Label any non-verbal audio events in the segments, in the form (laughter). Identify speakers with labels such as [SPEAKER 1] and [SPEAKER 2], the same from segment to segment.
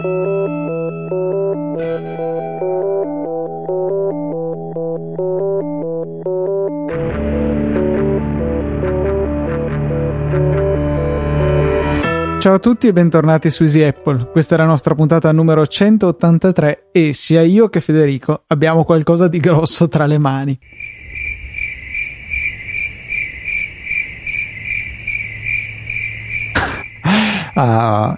[SPEAKER 1] Ciao a tutti e bentornati su Easy Apple. Questa è la nostra puntata numero 183 e sia io che Federico abbiamo qualcosa di grosso tra le mani.
[SPEAKER 2] Uh, (laughs)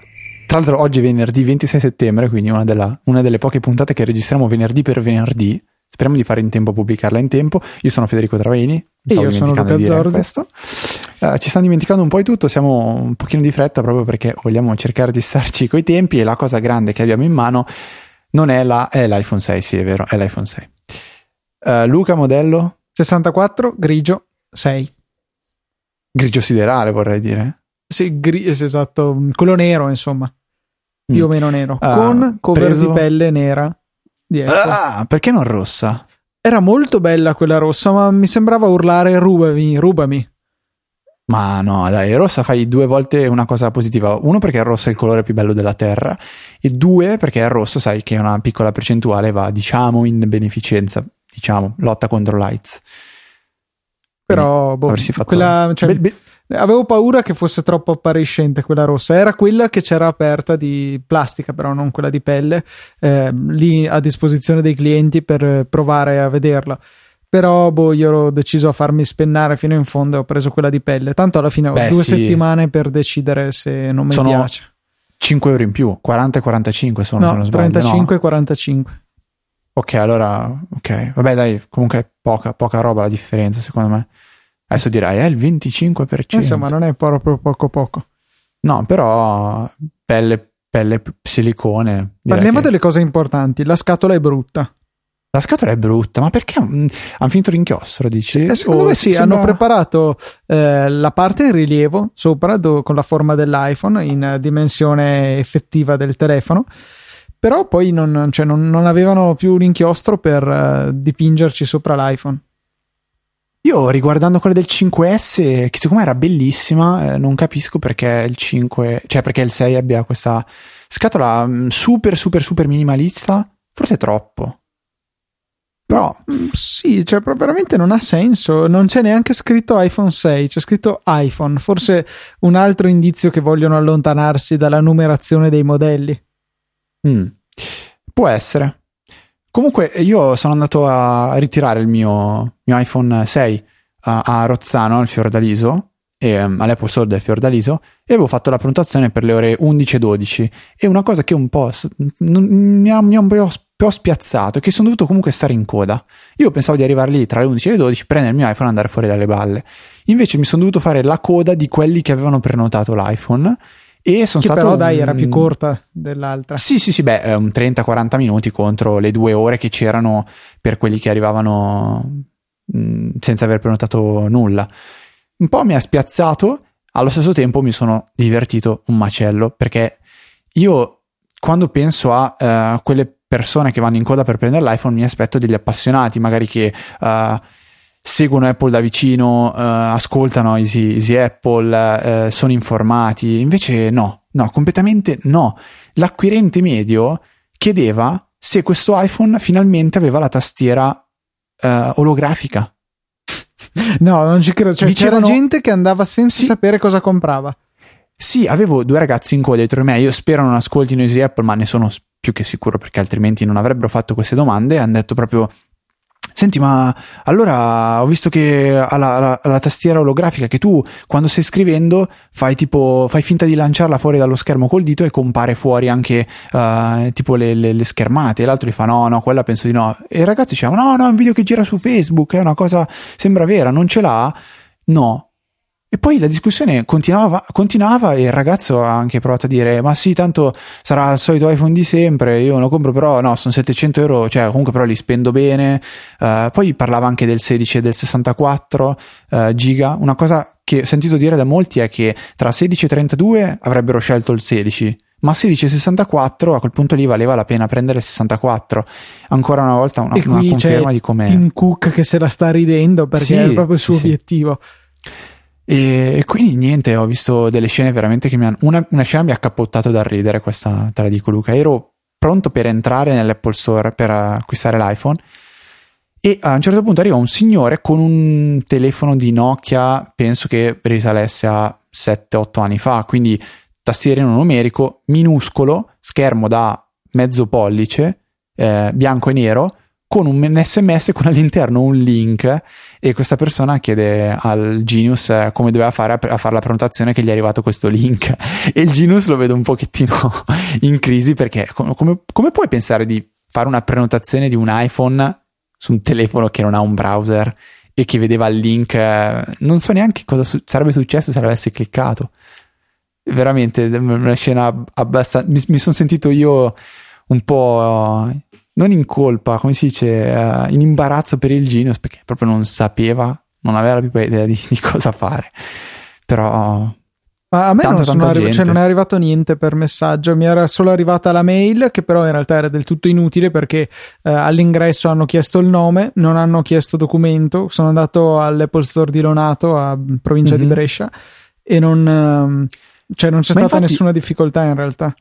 [SPEAKER 2] tra l'altro oggi è venerdì 26 settembre, quindi una, della, una, delle poche puntate che registriamo venerdì per venerdì. Speriamo di fare in tempo a pubblicarla in tempo. Io sono Federico Travaini.
[SPEAKER 1] E io sono Luca Zorzi. Questo.
[SPEAKER 2] Uh, ci stanno dimenticando un po' di tutto, siamo un pochino di fretta proprio perché vogliamo cercare di starci coi tempi e la cosa grande che abbiamo in mano non è, la, è l'iPhone 6, sì è vero, è l'iPhone 6. Uh, eh, Luca, modello?
[SPEAKER 1] 64, grigio, 6.
[SPEAKER 2] Grigio siderale vorrei dire.
[SPEAKER 1] Sì, gri- esatto, quello nero insomma, mm. Più o meno nero, uh, con cover preso... di pelle nera.
[SPEAKER 2] Dietro. Ah, perché non rossa?
[SPEAKER 1] Era molto bella quella rossa, ma mi sembrava urlare rubami, rubami.
[SPEAKER 2] Ma no, dai, rossa fai due volte una cosa positiva. Uno perché il rosso è il colore più bello della terra e due perché il rosso sai che una piccola percentuale va, diciamo, in beneficenza, diciamo, lotta contro l'AIDS.
[SPEAKER 1] Però, boh, avresti fatto... Quella, cioè, be- be- avevo paura che fosse troppo appariscente quella rossa. Era quella che c'era aperta di plastica, però non quella di pelle, eh, lì a disposizione dei clienti per provare a vederla però boh, io ero deciso a farmi spennare fino in fondo e ho preso quella di pelle. Tanto alla fine ho Beh, due sì. settimane per decidere se non mi
[SPEAKER 2] sono
[SPEAKER 1] piace.
[SPEAKER 2] 5 euro in più, 40 e 45 sono,
[SPEAKER 1] no,
[SPEAKER 2] se non
[SPEAKER 1] sbaglio. 35 e 45.
[SPEAKER 2] Ok, allora, ok. Vabbè, dai, comunque è poca, poca roba la differenza, secondo me. Adesso direi, è il 25%.
[SPEAKER 1] Insomma, non è proprio poco poco.
[SPEAKER 2] No, però pelle, pelle silicone.
[SPEAKER 1] Parliamo che... delle cose importanti. La scatola è brutta.
[SPEAKER 2] La scatola è brutta, ma perché hanno finito l'inchiostro? Dici?
[SPEAKER 1] Sì, secondo me sì, sembra... hanno preparato eh, la parte in rilievo sopra do, con la forma dell'iPhone in dimensione effettiva del telefono, però poi non, cioè, non, non avevano più l'inchiostro per uh, dipingerci sopra l'iPhone.
[SPEAKER 2] Io riguardando quella del 5S, che secondo me era bellissima, eh, non capisco perché il 5, cioè perché il 6 abbia questa scatola mm, super super super minimalista, forse troppo.
[SPEAKER 1] Però mm, sì, cioè veramente non ha senso. Non c'è neanche scritto iPhone 6, c'è scritto iPhone. Forse un altro indizio che vogliono allontanarsi dalla numerazione dei modelli.
[SPEAKER 2] Mm. Può essere. Comunque, io sono andato a ritirare il mio, mio iPhone 6 a, a Rozzano, al Fiordaliso, e, um, all'Apple Store del Fiordaliso, e avevo fatto la prenotazione per le ore 11 e 12. E una cosa che un po' mi ha, mi ha un po' spiazzato e che sono dovuto comunque stare in coda. Io pensavo di arrivare lì tra le 11 e le 12, prendere il mio iPhone e andare fuori dalle balle. Invece mi sono dovuto fare la coda di quelli che avevano prenotato l'iPhone e sono
[SPEAKER 1] che
[SPEAKER 2] stato
[SPEAKER 1] però dai era più corta dell'altra.
[SPEAKER 2] Sì sì sì beh un 30-40 minuti contro le due ore che c'erano per quelli che arrivavano mh, mm, senza aver prenotato nulla. Un po' mi ha spiazzato allo stesso tempo mi sono divertito un macello perché io quando penso a uh, quelle persone che vanno in coda per prendere l'iPhone, mi aspetto degli appassionati, magari che uh, seguono Apple da vicino, uh, ascoltano Easy, Easy Apple, uh, sono informati. Invece no, no, completamente no. L'acquirente medio chiedeva se questo iPhone finalmente aveva la tastiera olografica. (laughs)
[SPEAKER 1] No, non ci credo. Cioè, Dicevano, c'era gente che andava senza sì, sapere cosa comprava.
[SPEAKER 2] Sì, avevo due ragazzi in coda dietro me. Io spero non ascoltino Easy Apple, ma ne sono più che sicuro perché altrimenti non avrebbero fatto queste domande, hanno detto proprio Senti, ma allora ho visto che ha la, la, la, tastiera olografica che tu quando stai scrivendo fai tipo fai finta di lanciarla fuori dallo schermo col dito e compare fuori anche uh, tipo le, le, le, schermate. E l'altro gli fa no, no, quella penso di no. E il ragazzo diceva no, no, è un video che gira su Facebook, è una cosa, sembra vera, non ce l'ha? No, e poi la discussione continuava, continuava, e il ragazzo ha anche provato a dire: Ma sì, tanto sarà il solito iPhone di sempre. Io lo compro, però no, sono 700 euro, cioè comunque però li spendo bene. Uh, poi parlava anche del 16 e del 64 uh, eh, giga. Una cosa che ho sentito dire da molti è che tra 16 e 32 avrebbero scelto il 16 ma 16 e 64 a quel punto lì valeva la pena prendere il 64 ancora una volta una, una conferma di come
[SPEAKER 1] Tim Cook che se la sta ridendo perché sì, è proprio il suo sì, obiettivo
[SPEAKER 2] E, e, quindi niente, ho visto delle scene veramente che mi hanno... Una, una scena mi ha cappottato dal ridere, questa te la dico Luca. Ero pronto per entrare nell'Apple Store per acquistare l'iPhone e a un certo punto arriva un signore con un telefono di Nokia, penso che risalesse a 7-8 anni fa, quindi tastierino numerico minuscolo, schermo da mezzo pollice, eh, bianco e nero, con un sms con all'interno un link e questa persona chiede al Genius eh, come doveva fare a, a, fare la prenotazione che gli è arrivato questo link. (laughs) E il Genius lo vedo un pochettino (laughs) in crisi perché come, come puoi pensare di fare una prenotazione di un iPhone su un telefono che non ha un browser e che vedeva il link eh, non so neanche cosa su- sarebbe successo se l'avessi cliccato. Veramente una scena abbastanza mi, mi sono sentito io un po' non in colpa, come si dice, uh, in imbarazzo per il Genius perché proprio non sapeva, non aveva la più idea di, di cosa fare. Però
[SPEAKER 1] ma a me tanta, non, arri- cioè non, è arrivato niente per messaggio, mi era solo arrivata la mail che però in realtà era del tutto inutile perché eh, all'ingresso hanno chiesto il nome, non hanno chiesto documento, sono andato all'Apple Store di Lonato a provincia mm-hmm. di mhm. Brescia e non, eh, cioè non c'è Ma stata infatti, nessuna difficoltà in realtà.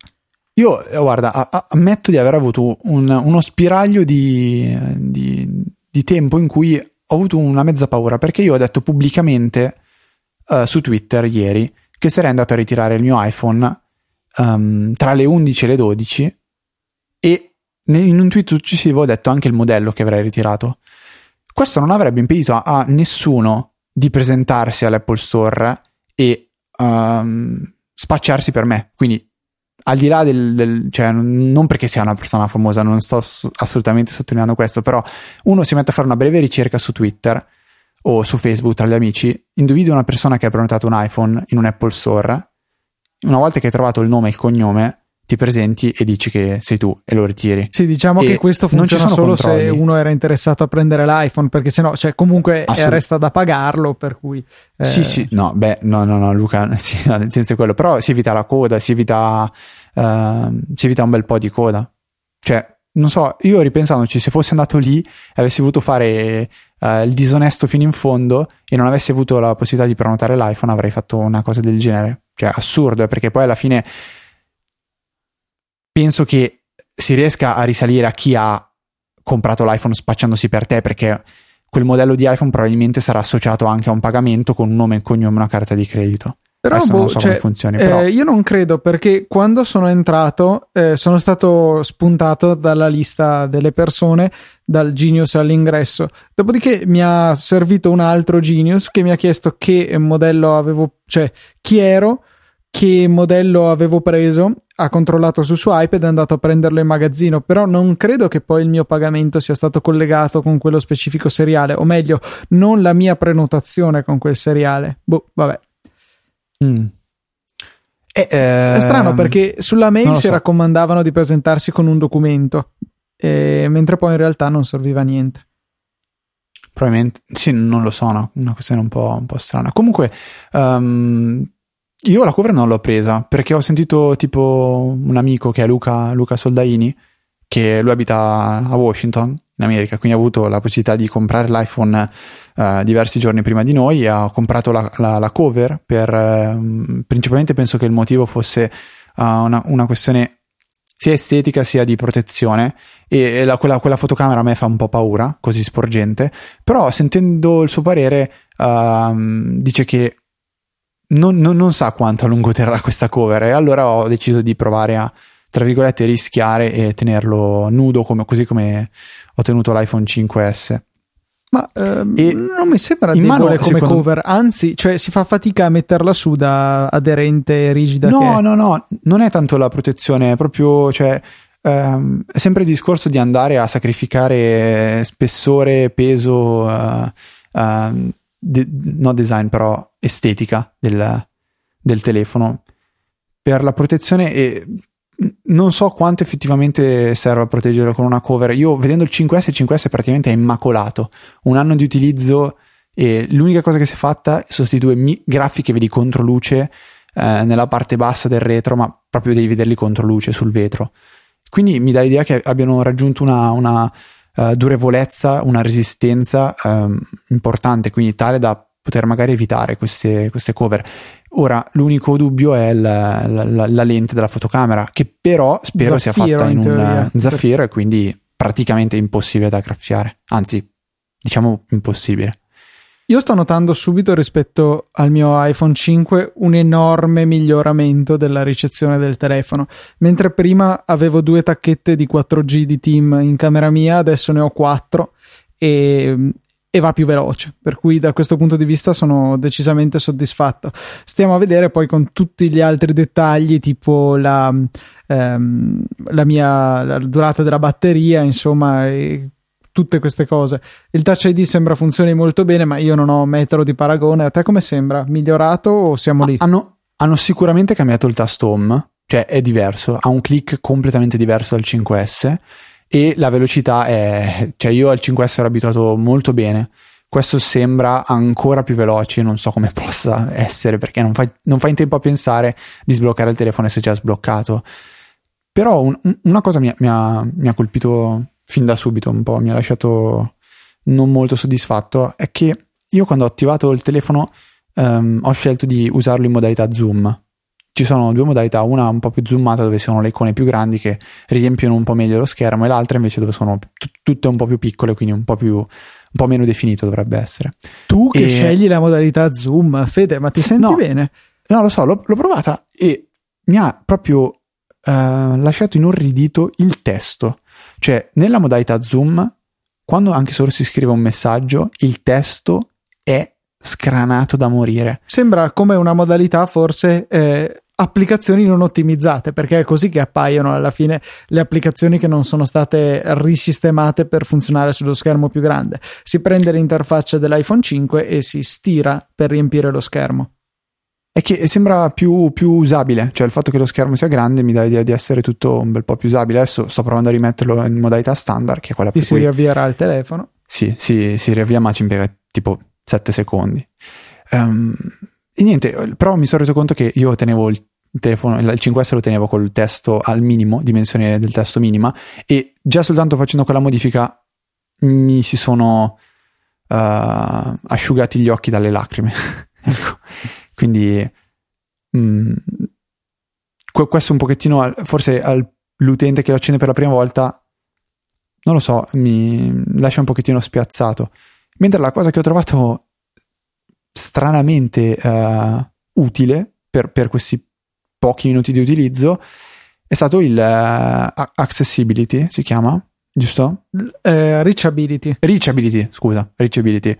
[SPEAKER 2] Io, eh, guarda, ammetto di aver avuto un, uno spiraglio di, di, di, tempo in cui ho avuto una mezza paura perché io ho detto pubblicamente uh, su Twitter ieri che sarei andato a ritirare il mio iPhone um, tra le 11 e le 12 e in un tweet successivo ho detto anche il modello che avrei ritirato. Questo non avrebbe impedito a, a nessuno di presentarsi all'Apple Store e um, spacciarsi per me. Quindi al di là del, del, cioè non perché sia una persona famosa, non sto assolutamente sottolineando questo, però uno si mette a fare una breve ricerca su Twitter o su Facebook tra gli amici, individua una persona che ha prenotato un iPhone in un Apple Store, una volta che hai trovato il nome e il cognome, ti presenti e dici che sei tu e lo ritiri.
[SPEAKER 1] Sì, diciamo e che questo funziona solo controlli. se uno era interessato a prendere l'iPhone, perché sennò, cioè, comunque Assolut- resta da pagarlo, per cui...
[SPEAKER 2] Eh... Sì, sì, no, beh, no, no, no, Luca, (laughs) sì, no, nel senso è quello, però si evita la coda, si evita, uh, si evita un bel po' di coda. Cioè, non so, io ripensandoci, se fossi andato lì e avessi voluto fare uh, il disonesto fino in fondo e non avessi avuto la possibilità di prenotare l'iPhone, avrei fatto una cosa del genere. Cioè, assurdo, eh, perché poi alla fine penso che si riesca a risalire a chi ha comprato l'iPhone spacciandosi per te perché quel modello di iPhone probabilmente sarà associato anche a un pagamento con un nome e cognome e una carta di credito.
[SPEAKER 1] Però, boh, non so cioè, come funzioni. Però... Eh, io non credo perché quando sono entrato eh, sono stato spuntato dalla lista delle persone dal Genius all'ingresso. Dopodiché mi ha servito un altro Genius che mi ha chiesto che modello avevo, cioè chi ero che modello avevo preso, ha controllato sul suo iPad e è andato a prenderlo in magazzino, però non credo che poi il mio pagamento sia stato collegato con quello specifico seriale, o meglio, non la mia prenotazione con quel seriale. Boh, vabbè. Mm.
[SPEAKER 2] E,
[SPEAKER 1] eh, è strano perché sulla mail si so. raccomandavano di presentarsi con un documento, eh, mentre poi in realtà non serviva a niente.
[SPEAKER 2] Probabilmente, sì, non lo so, no? una questione un po', un po strana. Comunque, um, io la cover non l'ho presa perché ho sentito tipo un amico che è Luca, Luca Soldaini, che lui abita a Washington, in America, quindi ha avuto la possibilità di comprare l'iPhone uh, diversi giorni prima di noi, ha comprato la, la, la cover per, uh, principalmente penso che il motivo fosse uh, una, una, questione sia estetica sia di protezione e, e la, quella, quella, fotocamera a me fa un po' paura, così sporgente, però sentendo il suo parere ehm, dice che non, non, non, sa quanto a lungo terrà questa cover e allora ho deciso di provare a, tra virgolette, rischiare e tenerlo nudo come, così come ho tenuto l'iPhone 5S.
[SPEAKER 1] Ma ehm, non mi sembra debole mano, come secondo... cover, anzi, cioè si fa fatica a metterla su da aderente rigida.
[SPEAKER 2] No, no, no, non è tanto la protezione, è proprio, cioè, ehm, è sempre il discorso di andare a sacrificare spessore, peso, uh, uh, de- no design, però estetica del, del telefono per la protezione e non so quanto effettivamente serve a proteggerlo con una cover. Io vedendo il 5S, il 5S praticamente è immacolato. Un anno di utilizzo e l'unica cosa che si è fatta è sostituire mi- grafiche, vedi, contro luce eh, nella parte bassa del retro, ma proprio devi vederli contro luce sul vetro. Quindi mi dà l'idea che abbiano raggiunto una, una uh, durevolezza, una resistenza um, importante, quindi tale da poter magari evitare queste, queste cover. Ora, l'unico dubbio è la, la, la, lente della fotocamera, che però spero zaffiro, sia fatta in, un zaffiro e quindi praticamente impossibile da graffiare. Anzi, diciamo impossibile.
[SPEAKER 1] Io sto notando subito rispetto al mio iPhone 5 un enorme miglioramento della ricezione del telefono. Mentre prima avevo due tacchette di 4G di team in camera mia, adesso ne ho quattro e, e va più veloce. Per cui da questo punto di vista sono decisamente soddisfatto. Stiamo a vedere poi con tutti gli altri dettagli, tipo la, ehm, la mia la durata della batteria, insomma. Tutte queste cose. Il Touch ID sembra funzioni molto bene, ma io non ho metro di paragone. A te come sembra? Migliorato o siamo lì?
[SPEAKER 2] Hanno, hanno sicuramente cambiato il tasto home, cioè è diverso, ha un click completamente diverso dal 5S e la velocità è... cioè io al 5S ero abituato molto bene. Questo sembra ancora più veloce, non so come (laughs) possa essere perché non fai, non fai in tempo a pensare di sbloccare il telefono e sei già sbloccato. Però un, una cosa mi, mi, ha, mi ha colpito fin da subito un po' mi ha lasciato non molto soddisfatto è che io quando ho attivato il telefono um, ho scelto di usarlo in modalità zoom. Ci sono due modalità, una un po' più zoomata dove sono le icone più grandi che riempiono un po' meglio lo schermo e l'altra invece dove sono t- tutte un po' più piccole, quindi un po' più un po' meno definito dovrebbe essere.
[SPEAKER 1] Tu che e... scegli la modalità zoom, Fede, ma ti senti
[SPEAKER 2] no,
[SPEAKER 1] bene?
[SPEAKER 2] No, lo so, l'ho, l'ho provata e mi ha proprio uh, lasciato inorridito il testo. Cioè, nella modalità zoom, quando anche solo si scrive un messaggio, il testo è scranato da morire.
[SPEAKER 1] Sembra come una modalità forse eh, applicazioni non ottimizzate, perché è così che appaiono alla fine le applicazioni che non sono state risistemate per funzionare sullo schermo più grande. Si prende l'interfaccia dell'iPhone 5 e si stira per riempire lo schermo.
[SPEAKER 2] È che sembra più, più, usabile, cioè il fatto che lo schermo sia grande mi dà l'idea di essere tutto un bel po' più usabile. Adesso sto provando a rimetterlo in modalità standard, che è quella per
[SPEAKER 1] si
[SPEAKER 2] cui...
[SPEAKER 1] riavvierà il telefono.
[SPEAKER 2] Sì, sì, si riavvia, ma ci impiega tipo 7 secondi. Um, e niente, però mi sono reso conto che io tenevo il telefono, il 5S lo tenevo col testo al minimo, dimensione del testo minima, e già soltanto facendo quella modifica mi si sono uh, asciugati gli occhi dalle lacrime. (laughs) ecco. Quindi mh, mm, questo un pochettino, forse all'utente che lo accende per la prima volta, non lo so, mi lascia un pochettino spiazzato. Mentre la cosa che ho trovato stranamente uh, utile per, per, questi pochi minuti di utilizzo è stato il uh, accessibility, si chiama, giusto?
[SPEAKER 1] Uh, reachability.
[SPEAKER 2] Reachability, scusa, reachability.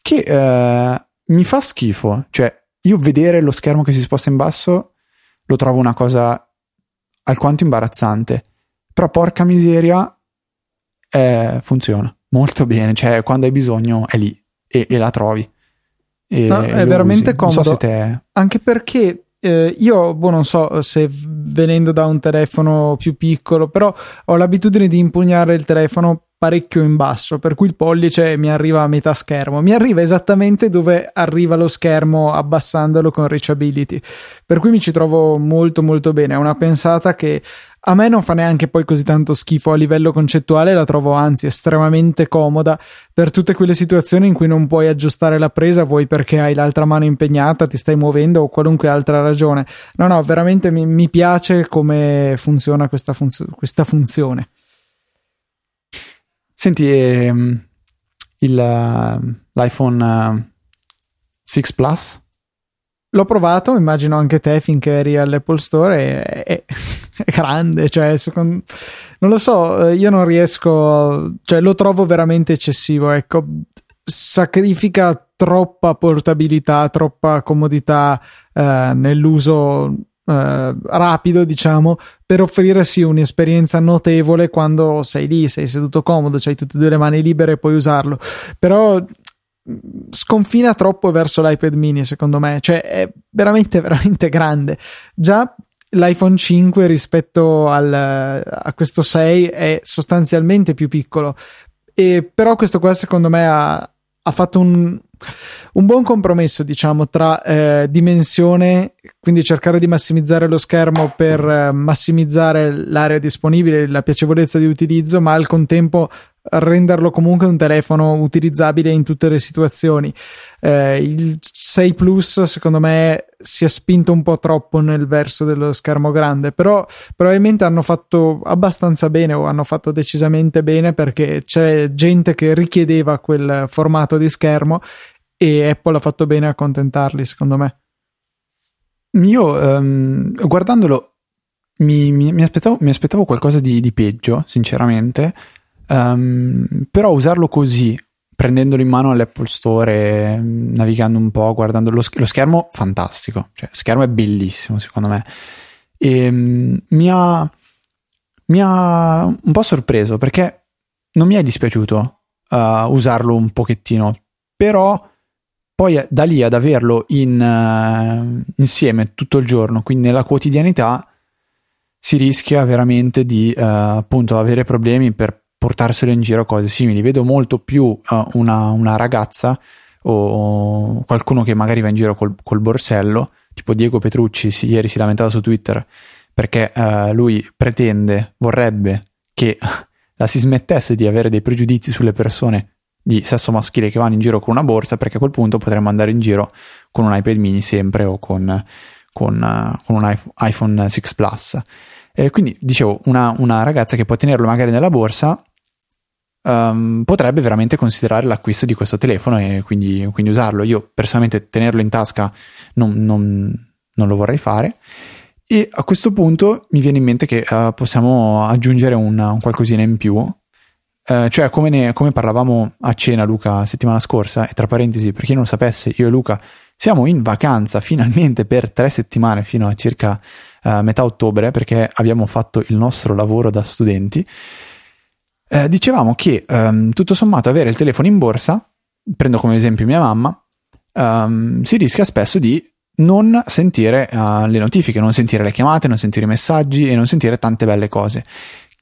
[SPEAKER 2] Che mi fa schifo, cioè io vedere lo schermo che si sposta in basso lo trovo una cosa alquanto imbarazzante. Però porca miseria, eh, funziona molto bene. Cioè, quando hai bisogno è lì e, e la trovi.
[SPEAKER 1] E no, è veramente usi. comodo. So te... Anche perché eh, io, boh, non so se venendo da un telefono più piccolo, però ho l'abitudine di impugnare il telefono parecchio in basso, per cui il pollice mi arriva a metà schermo, mi arriva esattamente dove arriva lo schermo abbassandolo con reachability, per cui mi ci trovo molto molto bene, è una pensata che a me non fa neanche poi così tanto schifo a livello concettuale, la trovo anzi estremamente comoda per tutte quelle situazioni in cui non puoi aggiustare la presa, vuoi perché hai l'altra mano impegnata, ti stai muovendo o qualunque altra ragione. No, no, veramente mi, mi piace come funziona questa, funzio- questa funzione.
[SPEAKER 2] Senti, ehm, il, uh, l'iPhone 6 uh, Plus?
[SPEAKER 1] L'ho provato, immagino anche te finché eri all'Apple Store, è, è, (laughs) è grande, cioè, secondo, non lo so, eh, io non riesco, cioè lo trovo veramente eccessivo, ecco, sacrifica troppa portabilità, troppa comodità eh, nell'uso eh, rapido, diciamo, per offrire sì un'esperienza notevole quando sei lì, sei seduto comodo, hai tutte e due le mani libere e puoi usarlo. Però mm, sconfina troppo verso l'iPad mini, secondo me, cioè è veramente, veramente grande. Già l'iPhone 5 rispetto al, a questo 6 è sostanzialmente più piccolo, e però questo qua secondo me ha, ha fatto un un buon compromesso, diciamo, tra eh, dimensione, quindi cercare di massimizzare lo schermo per eh, massimizzare l'area disponibile, la piacevolezza di utilizzo, ma al contempo renderlo comunque un telefono utilizzabile in tutte le situazioni. Eh, il 6 Plus, secondo me, si è spinto un po' troppo nel verso dello schermo grande, però probabilmente hanno fatto abbastanza bene o hanno fatto decisamente bene perché c'è gente che richiedeva quel formato di schermo e Apple ha fatto bene a accontentarli, secondo me.
[SPEAKER 2] Io um, guardandolo mi, mi, mi, aspettavo, mi, aspettavo, qualcosa di, di peggio, sinceramente, um, però usarlo così, prendendolo in mano all'Apple Store, navigando un po', guardando lo, lo schermo, fantastico, cioè, schermo è bellissimo secondo me. E um, mi, ha, mi ha un po' sorpreso perché non mi è dispiaciuto uh, usarlo un pochettino, però poi eh, da lì ad averlo in, uh, insieme tutto il giorno, quindi nella quotidianità, si rischia veramente di uh, appunto avere problemi per portarselo in giro cose simili. Vedo molto più uh, una, una, ragazza o qualcuno che magari va in giro col, col borsello, tipo Diego Petrucci, sì, ieri si lamentava su Twitter perché lui pretende, vorrebbe che la si smettesse di avere dei pregiudizi sulle persone di sesso maschile che vanno in giro con una borsa, perché a quel punto potremmo andare in giro con un iPad mini sempre o con, con, uh, con un iPhone 6 Plus. E quindi dicevo, una, una, ragazza che può tenerlo magari nella borsa um, potrebbe veramente considerare l'acquisto di questo telefono e quindi, quindi usarlo. Io personalmente tenerlo in tasca non, non, non, lo vorrei fare. E a questo punto mi viene in mente che uh, possiamo aggiungere un, un qualcosina in più eh, cioè, come, ne, come, parlavamo a cena, Luca, settimana scorsa, e tra parentesi, per chi non lo sapesse, io e Luca siamo in vacanza finalmente per tre settimane fino a circa uh, metà ottobre, perché abbiamo fatto il nostro lavoro da studenti. Eh, dicevamo che um, tutto sommato avere il telefono in borsa, prendo come esempio mia mamma, um, si rischia spesso di non sentire uh, le notifiche, non sentire le chiamate, non sentire i messaggi e non sentire tante belle cose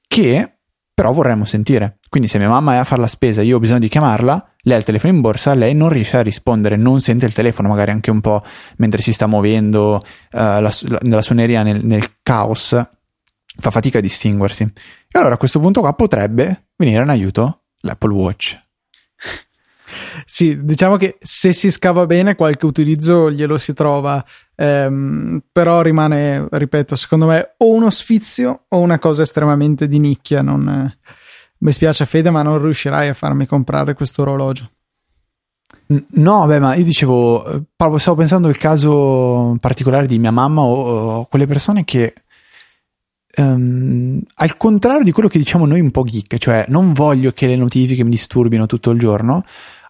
[SPEAKER 2] che però vorremmo sentire. Quindi se mia mamma è a fare la spesa e io ho bisogno di chiamarla, lei ha il telefono in borsa, lei non riesce a rispondere, non sente il telefono, magari anche un po' mentre si sta muovendo uh, la, la, nella suoneria nel, nel, caos, fa fatica a distinguersi. E allora a questo punto qua potrebbe venire in aiuto l'Apple Watch. (laughs)
[SPEAKER 1] Sì, diciamo che se si scava bene qualche utilizzo glielo si trova, ehm, però rimane, ripeto, secondo me o uno sfizio o una cosa estremamente di nicchia. Non, mi spiace Fede, ma non riuscirai a farmi comprare questo orologio.
[SPEAKER 2] No, beh, ma io dicevo, eh, stavo pensando al caso particolare di mia mamma o, o quelle persone che Um, al contrario di quello che diciamo noi un po' geek, cioè non voglio che le notifiche mi disturbino tutto il giorno,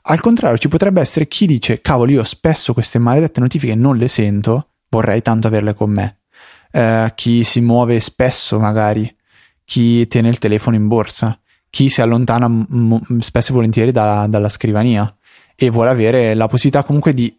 [SPEAKER 2] al contrario, ci potrebbe essere chi dice: Cavolo, io spesso queste maledette notifiche non le sento, vorrei tanto averle con me. Uh, chi si muove spesso, magari, chi tiene il telefono in borsa, chi si allontana m- spesso e volentieri da- dalla scrivania e vuole avere la possibilità comunque di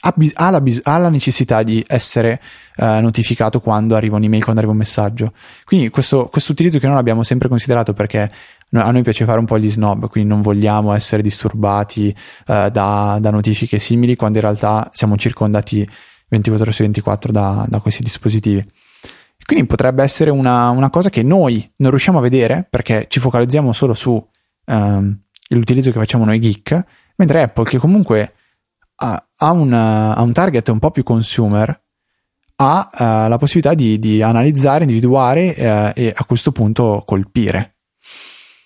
[SPEAKER 2] ha, ha, la, ha, la, necessità di essere uh, notificato quando arriva un'email, quando arriva un messaggio. Quindi questo, utilizzo che non abbiamo sempre considerato perché a noi piace fare un po' gli snob, quindi non vogliamo essere disturbati uh, da, da, notifiche simili quando in realtà siamo circondati 24 ore su 24 da, da questi dispositivi. Quindi potrebbe essere una, una, cosa che noi non riusciamo a vedere perché ci focalizziamo solo su um, l'utilizzo che facciamo noi geek, mentre Apple che comunque ha, ha, un, ha un, target un po' più consumer, ha uh, la possibilità di, di analizzare, individuare uh, e a questo punto colpire.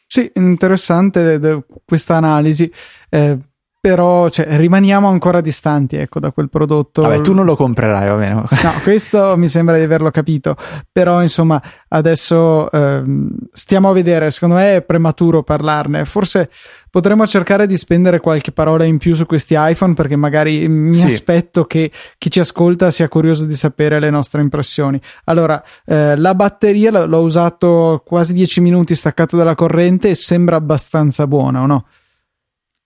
[SPEAKER 1] Sì, interessante questa analisi. Eh, però cioè, rimaniamo ancora distanti ecco, da quel prodotto.
[SPEAKER 2] Vabbè, tu non lo comprerai, va bene. No,
[SPEAKER 1] questo mi sembra di averlo capito, però insomma adesso ehm, stiamo a vedere, secondo me è prematuro parlarne, forse potremmo cercare di spendere qualche parola in più su questi iPhone perché magari mi sì. aspetto che chi ci ascolta sia curioso di sapere le nostre impressioni. Allora, eh, la batteria l- l'ho usato quasi 10 minuti staccato dalla corrente e sembra abbastanza buona, o no?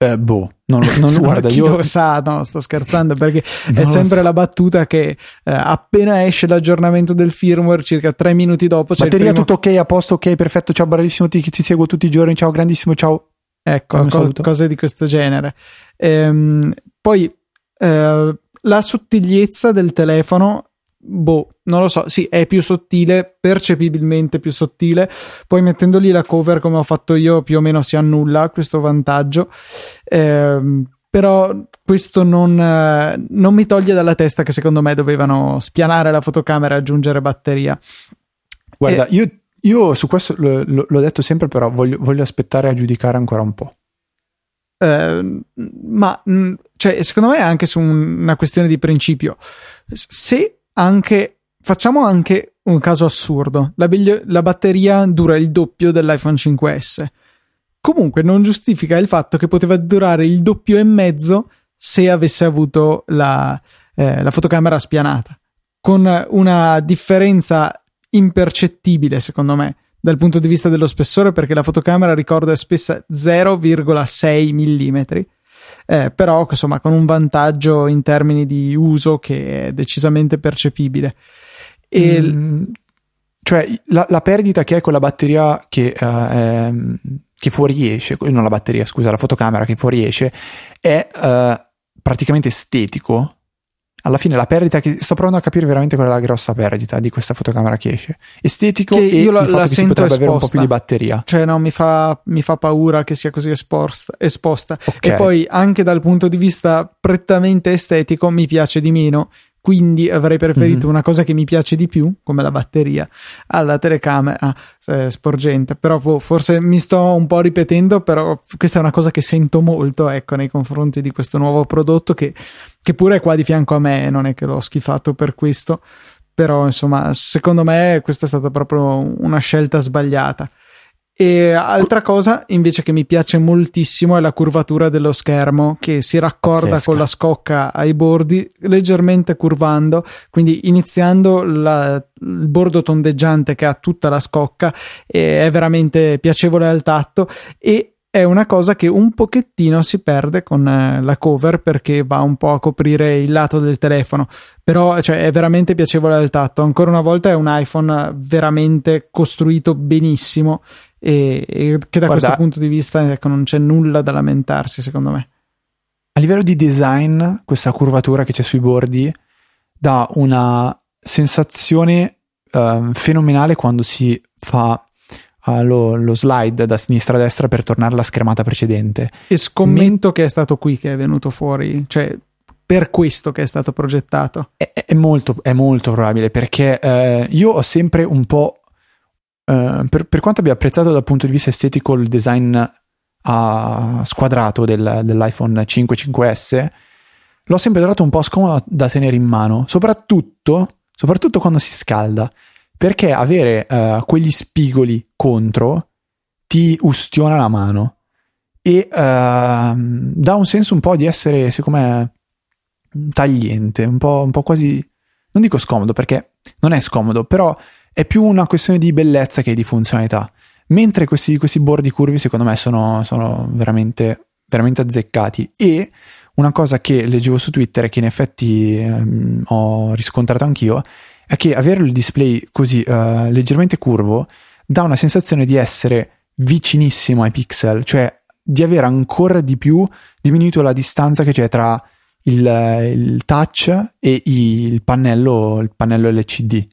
[SPEAKER 2] Eh, boh, non, non (laughs) guarda,
[SPEAKER 1] chi
[SPEAKER 2] io
[SPEAKER 1] lo sa, no, sto scherzando perché (laughs) è sempre so. la battuta che eh, appena esce l'aggiornamento del firmware, circa tre minuti dopo,
[SPEAKER 2] c'è batteria primo... tutto ok, a posto, ok, perfetto, ciao, bravissimo, ti, ti seguo tutti i giorni, ciao, grandissimo, ciao.
[SPEAKER 1] ecco, co- cose di questo genere. Ehm, poi eh, la sottigliezza del telefono boh, non lo so, sì, è più sottile, percepibilmente più sottile. Poi mettendo lì la cover come ho fatto io, più o meno si annulla questo vantaggio. Eh, però questo non, eh, non, mi toglie dalla testa che secondo me dovevano spianare la fotocamera e aggiungere batteria.
[SPEAKER 2] Guarda, e... io, io, su questo l- l- l'ho detto sempre, però voglio, voglio, aspettare a giudicare ancora un po'.
[SPEAKER 1] Eh, ma mm, cioè, secondo me è anche su un, una questione di principio. Se anche facciamo anche un caso assurdo. La, bigli- la, batteria dura il doppio dell'iPhone 5S. Comunque non giustifica il fatto che poteva durare il doppio e mezzo se avesse avuto la, eh, la fotocamera spianata. Con una differenza impercettibile, secondo me, dal punto di vista dello spessore, perché la fotocamera, ricordo, è spessa 0,6 mm eh, però insomma con un vantaggio in termini di uso che è decisamente percepibile. E mm,
[SPEAKER 2] cioè la, la, perdita che è con la batteria che, uh, è, che fuoriesce, non la batteria, scusa, la fotocamera che fuoriesce, è uh, praticamente estetico alla fine la perdita che sto provando a capire veramente qual è la grossa perdita di questa fotocamera che esce estetico che io la, il fatto la che si potrebbe esposta. avere un po' più di batteria
[SPEAKER 1] cioè no mi fa, mi fa paura che sia così esposta, esposta. Okay. e poi anche dal punto di vista prettamente estetico mi piace di meno quindi avrei preferito mm-hmm. una cosa che mi piace di più, come la batteria, alla telecamera eh, sporgente. Però boh, forse mi sto un po' ripetendo, però questa è una cosa che sento molto ecco, nei confronti di questo nuovo prodotto che, che pure è qua di fianco a me, non è che l'ho schifato per questo. Però insomma, secondo me questa è stata proprio una scelta sbagliata. E altra cosa invece che mi piace moltissimo è la curvatura dello schermo che si raccorda Pazzesca. con la scocca ai bordi, leggermente curvando, quindi iniziando la, il bordo tondeggiante che ha tutta la scocca è veramente piacevole al tatto e è una cosa che un pochettino si perde con eh, la cover perché va un po' a coprire il lato del telefono però cioè, è veramente piacevole al tatto ancora una volta è un iPhone veramente costruito benissimo e, e che da Guarda, questo punto di vista ecco, non c'è nulla da lamentarsi secondo me.
[SPEAKER 2] A livello di design, questa curvatura che c'è sui bordi dà una sensazione uh, fenomenale quando si fa uh, lo, lo, slide da sinistra a destra per tornare alla schermata precedente.
[SPEAKER 1] E scommetto Men- che è stato qui che è venuto fuori, cioè per questo che è stato progettato.
[SPEAKER 2] È, è, molto, è molto, probabile perché uh, io ho sempre un po' Eh, per, per, quanto abbia apprezzato dal punto di vista estetico il design a squadrato del, dell'iPhone 5 5S, l'ho sempre trovato un po' scomodo da tenere in mano, soprattutto, soprattutto quando si scalda, perché avere uh, quegli spigoli contro ti ustiona la mano e uh, dà un senso un po' di essere, secondo me, tagliente, un po', un po' quasi, non dico scomodo perché non è scomodo, però è più una questione di bellezza che di funzionalità. Mentre questi, questi bordi curvi, secondo me, sono, sono veramente, veramente azzeccati. E una cosa che leggevo su Twitter che in effetti ehm, ho riscontrato anch'io è che avere il display così uh, leggermente curvo dà una sensazione di essere vicinissimo ai pixel, cioè di avere ancora di più diminuito la distanza che c'è tra il, il touch e il pannello, il pannello LCD.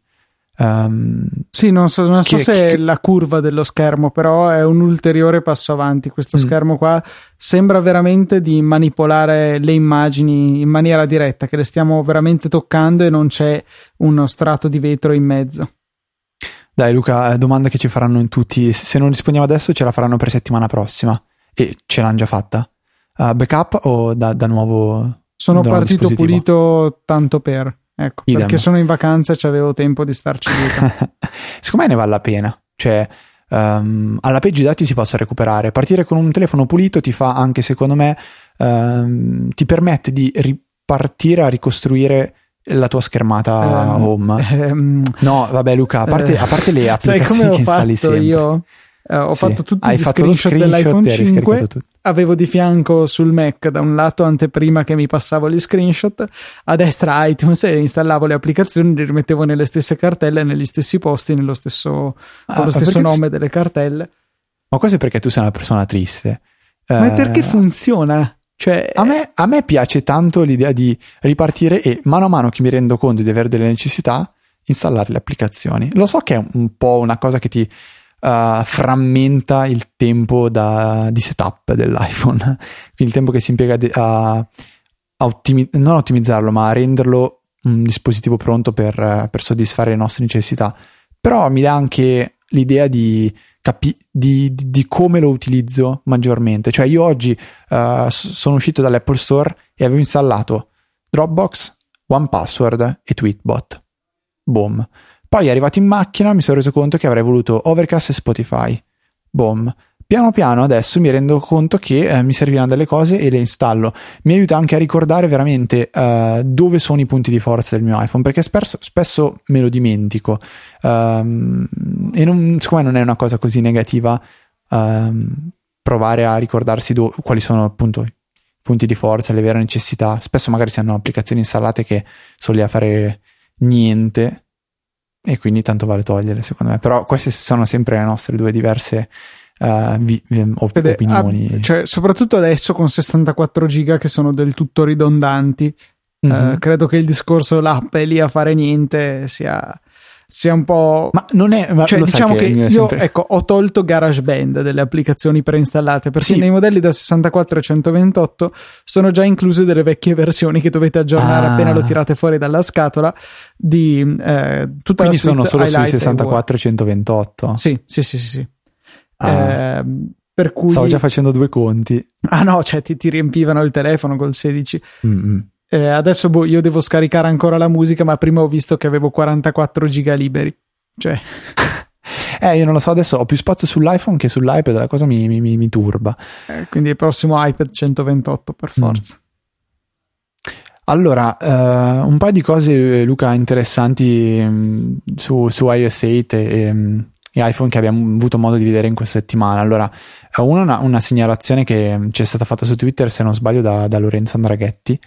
[SPEAKER 1] Um, sì, non so, non so che, se che... è la curva dello schermo, però è un ulteriore passo avanti. Questo mm. schermo qua sembra veramente di manipolare le immagini in maniera diretta, che le stiamo veramente toccando e non c'è uno strato di vetro in mezzo.
[SPEAKER 2] Dai Luca, eh, domanda che ci faranno in tutti. Se non rispondiamo adesso ce la faranno per settimana prossima. E ce l'hanno già fatta. Uh, backup o da, da nuovo?
[SPEAKER 1] Sono da partito pulito tanto per. Ecco, Idem. perché sono in vacanza e ci avevo tempo di starci dietro. (laughs)
[SPEAKER 2] Secondo me ne vale la pena. Cioè, um, alla peggio i dati si possono recuperare. Partire con un telefono pulito ti fa anche, secondo me, um, ti permette di ripartire a ricostruire la tua schermata um, home. No, vabbè, Luca, a parte, a parte le (laughs) applicazioni che installi sempre.
[SPEAKER 1] Io Uh, ho sì. fatto tutti gli screenshot, screenshot dell'iPhone 5 avevo di fianco sul Mac da un lato anteprima che mi passavo gli screenshot a destra iTunes e installavo le applicazioni li rimettevo nelle stesse cartelle negli stessi posti nello stesso, ah, con lo stesso nome tu... delle cartelle
[SPEAKER 2] ma questo è perché tu sei una persona triste
[SPEAKER 1] Ma perché funziona? Cioè,
[SPEAKER 2] a, me, a me piace tanto l'idea di ripartire e mano a mano che mi rendo conto di avere delle necessità, installare le applicazioni. Lo so che è un po' una cosa che ti uh, frammenta il tempo da, di setup dell'iPhone, (laughs) quindi il tempo che si impiega a, a ottimi- non ottimizzarlo, ma a renderlo un dispositivo pronto per, per soddisfare le nostre necessità. Però mi dà anche l'idea di capi- di, di, di, come lo utilizzo maggiormente. Cioè, io oggi uh, sono uscito dall'Apple Store e avevo installato Dropbox, OnePassword e Tweetbot. Boom. Poi arrivato in macchina mi sono reso conto che avrei voluto Overcast e Spotify. Boom piano piano adesso mi rendo conto che eh, mi serviranno delle cose e le installo. Mi aiuta anche a ricordare veramente uh, dove sono i punti di forza del mio iPhone, perché spesso, spesso me lo dimentico. Um, e non, secondo me non è una cosa così negativa um, provare a ricordarsi do- quali sono appunto i punti di forza, le vere necessità. Spesso magari si hanno applicazioni installate che sono lì a fare niente e quindi tanto vale toglierle secondo me. Però queste sono sempre le nostre due diverse uh, vi, op- opinioni.
[SPEAKER 1] Ah, cioè, soprattutto adesso con 64 giga che sono del tutto ridondanti. Mm-hmm. Uh, credo che il discorso l'app è lì a fare niente sia sia un po'.
[SPEAKER 2] Ma non è. Ma
[SPEAKER 1] cioè, diciamo che, che io sempre... ecco, ho tolto GarageBand delle applicazioni preinstallate perché sì. nei modelli da 64 e 128 sono già incluse delle vecchie versioni che dovete aggiornare ah. appena lo tirate fuori dalla scatola. Di eh, tutta
[SPEAKER 2] Quindi sono solo sui 64 e 128.
[SPEAKER 1] Sì, sì, sì, sì. sì. Ah. Eh, per cui...
[SPEAKER 2] Stavo già facendo due conti.
[SPEAKER 1] Ah no, cioè ti, ti riempivano il telefono col 16. Eh, adesso boh, io devo scaricare ancora la musica, ma prima ho visto che avevo 44 giga liberi. Cioè... (laughs)
[SPEAKER 2] eh, io non lo so, adesso ho più spazio sull'iPhone che sull'iPad, la cosa mi, mi, mi, mi turba.
[SPEAKER 1] Eh, quindi il prossimo iPad 128 per mm. forza. Mm.
[SPEAKER 2] Allora, uh, un paio di cose, Luca, interessanti um, su, su iOS 8 e, um, iPhone che abbiamo avuto modo di vedere in questa settimana. Allora, una, una segnalazione che ci è stata fatta su Twitter, se non sbaglio, da, da Lorenzo Andraghetti,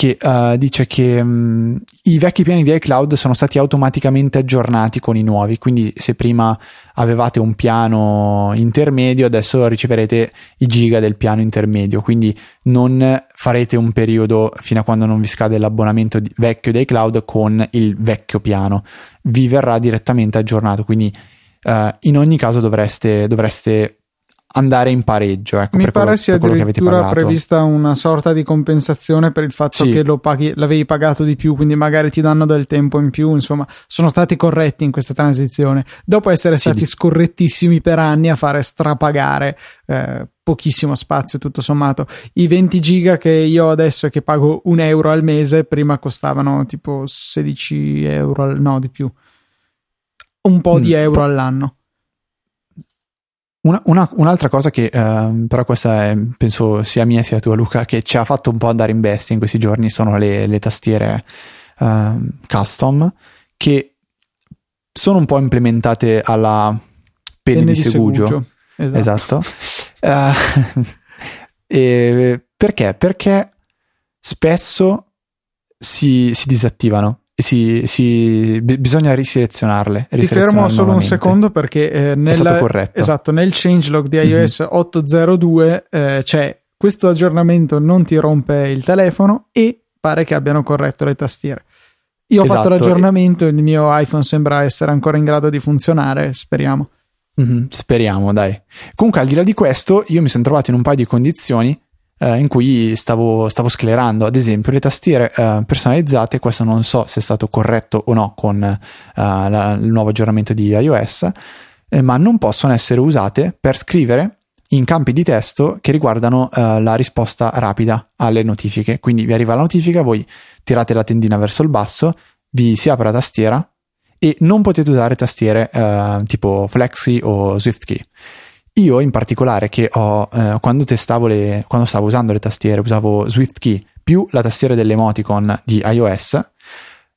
[SPEAKER 2] che uh, dice che um, i vecchi piani di iCloud sono stati automaticamente aggiornati con i nuovi, quindi se prima avevate un piano intermedio, adesso riceverete i giga del piano intermedio, quindi non farete un periodo fino a quando non vi scade l'abbonamento di, vecchio di iCloud con il vecchio piano, vi verrà direttamente aggiornato, quindi uh, in ogni caso dovreste, dovreste andare in pareggio. Ecco,
[SPEAKER 1] Mi pare quello, sia addirittura prevista una sorta di compensazione per il fatto sì. che lo paghi, l'avevi pagato di più, quindi magari ti danno del tempo in più. Insomma, sono stati corretti in questa transizione. Dopo essere sì, stati scorrettissimi per anni a fare strapagare eh, pochissimo spazio, tutto sommato. I 20 giga che io adesso e che pago un euro al mese, prima costavano tipo 16 euro, no, di più un po' mm. di euro all'anno.
[SPEAKER 2] Una, una, un'altra cosa che uh, però questa è, penso sia mia sia tua Luca che ci ha fatto un po' andare in bestia in questi giorni sono le, le tastiere uh, custom che sono un po' implementate alla penne di, di segugio, segugio. esatto, esatto. Uh, (laughs) perché? perché spesso si, si disattivano si, si, bisogna riselezionarle.
[SPEAKER 1] Ti fermo solo un secondo perché eh, nel, esatto, nel changelog di iOS mm-hmm. 8.02 eh, c'è questo aggiornamento non ti rompe il telefono e pare che abbiano corretto le tastiere. Io ho esatto. fatto l'aggiornamento, il mio iPhone sembra essere ancora in grado di funzionare, speriamo.
[SPEAKER 2] Mm-hmm, speriamo, dai. Comunque, al di là di questo, io mi sono trovato in un paio di condizioni eh, in cui stavo, stavo, sclerando, ad esempio, le tastiere eh, personalizzate, questo non so se è stato corretto o no con eh, la, il nuovo aggiornamento di iOS, eh, ma non possono essere usate per scrivere in campi di testo che riguardano uh, la risposta rapida alle notifiche. Quindi vi arriva la notifica, voi tirate la tendina verso il basso, vi si apre la tastiera e non potete usare tastiere uh, tipo Flexi o SwiftKey. Io in particolare che ho, eh, quando le, quando stavo usando le tastiere, usavo SwiftKey più la tastiera dell'emoticon di iOS,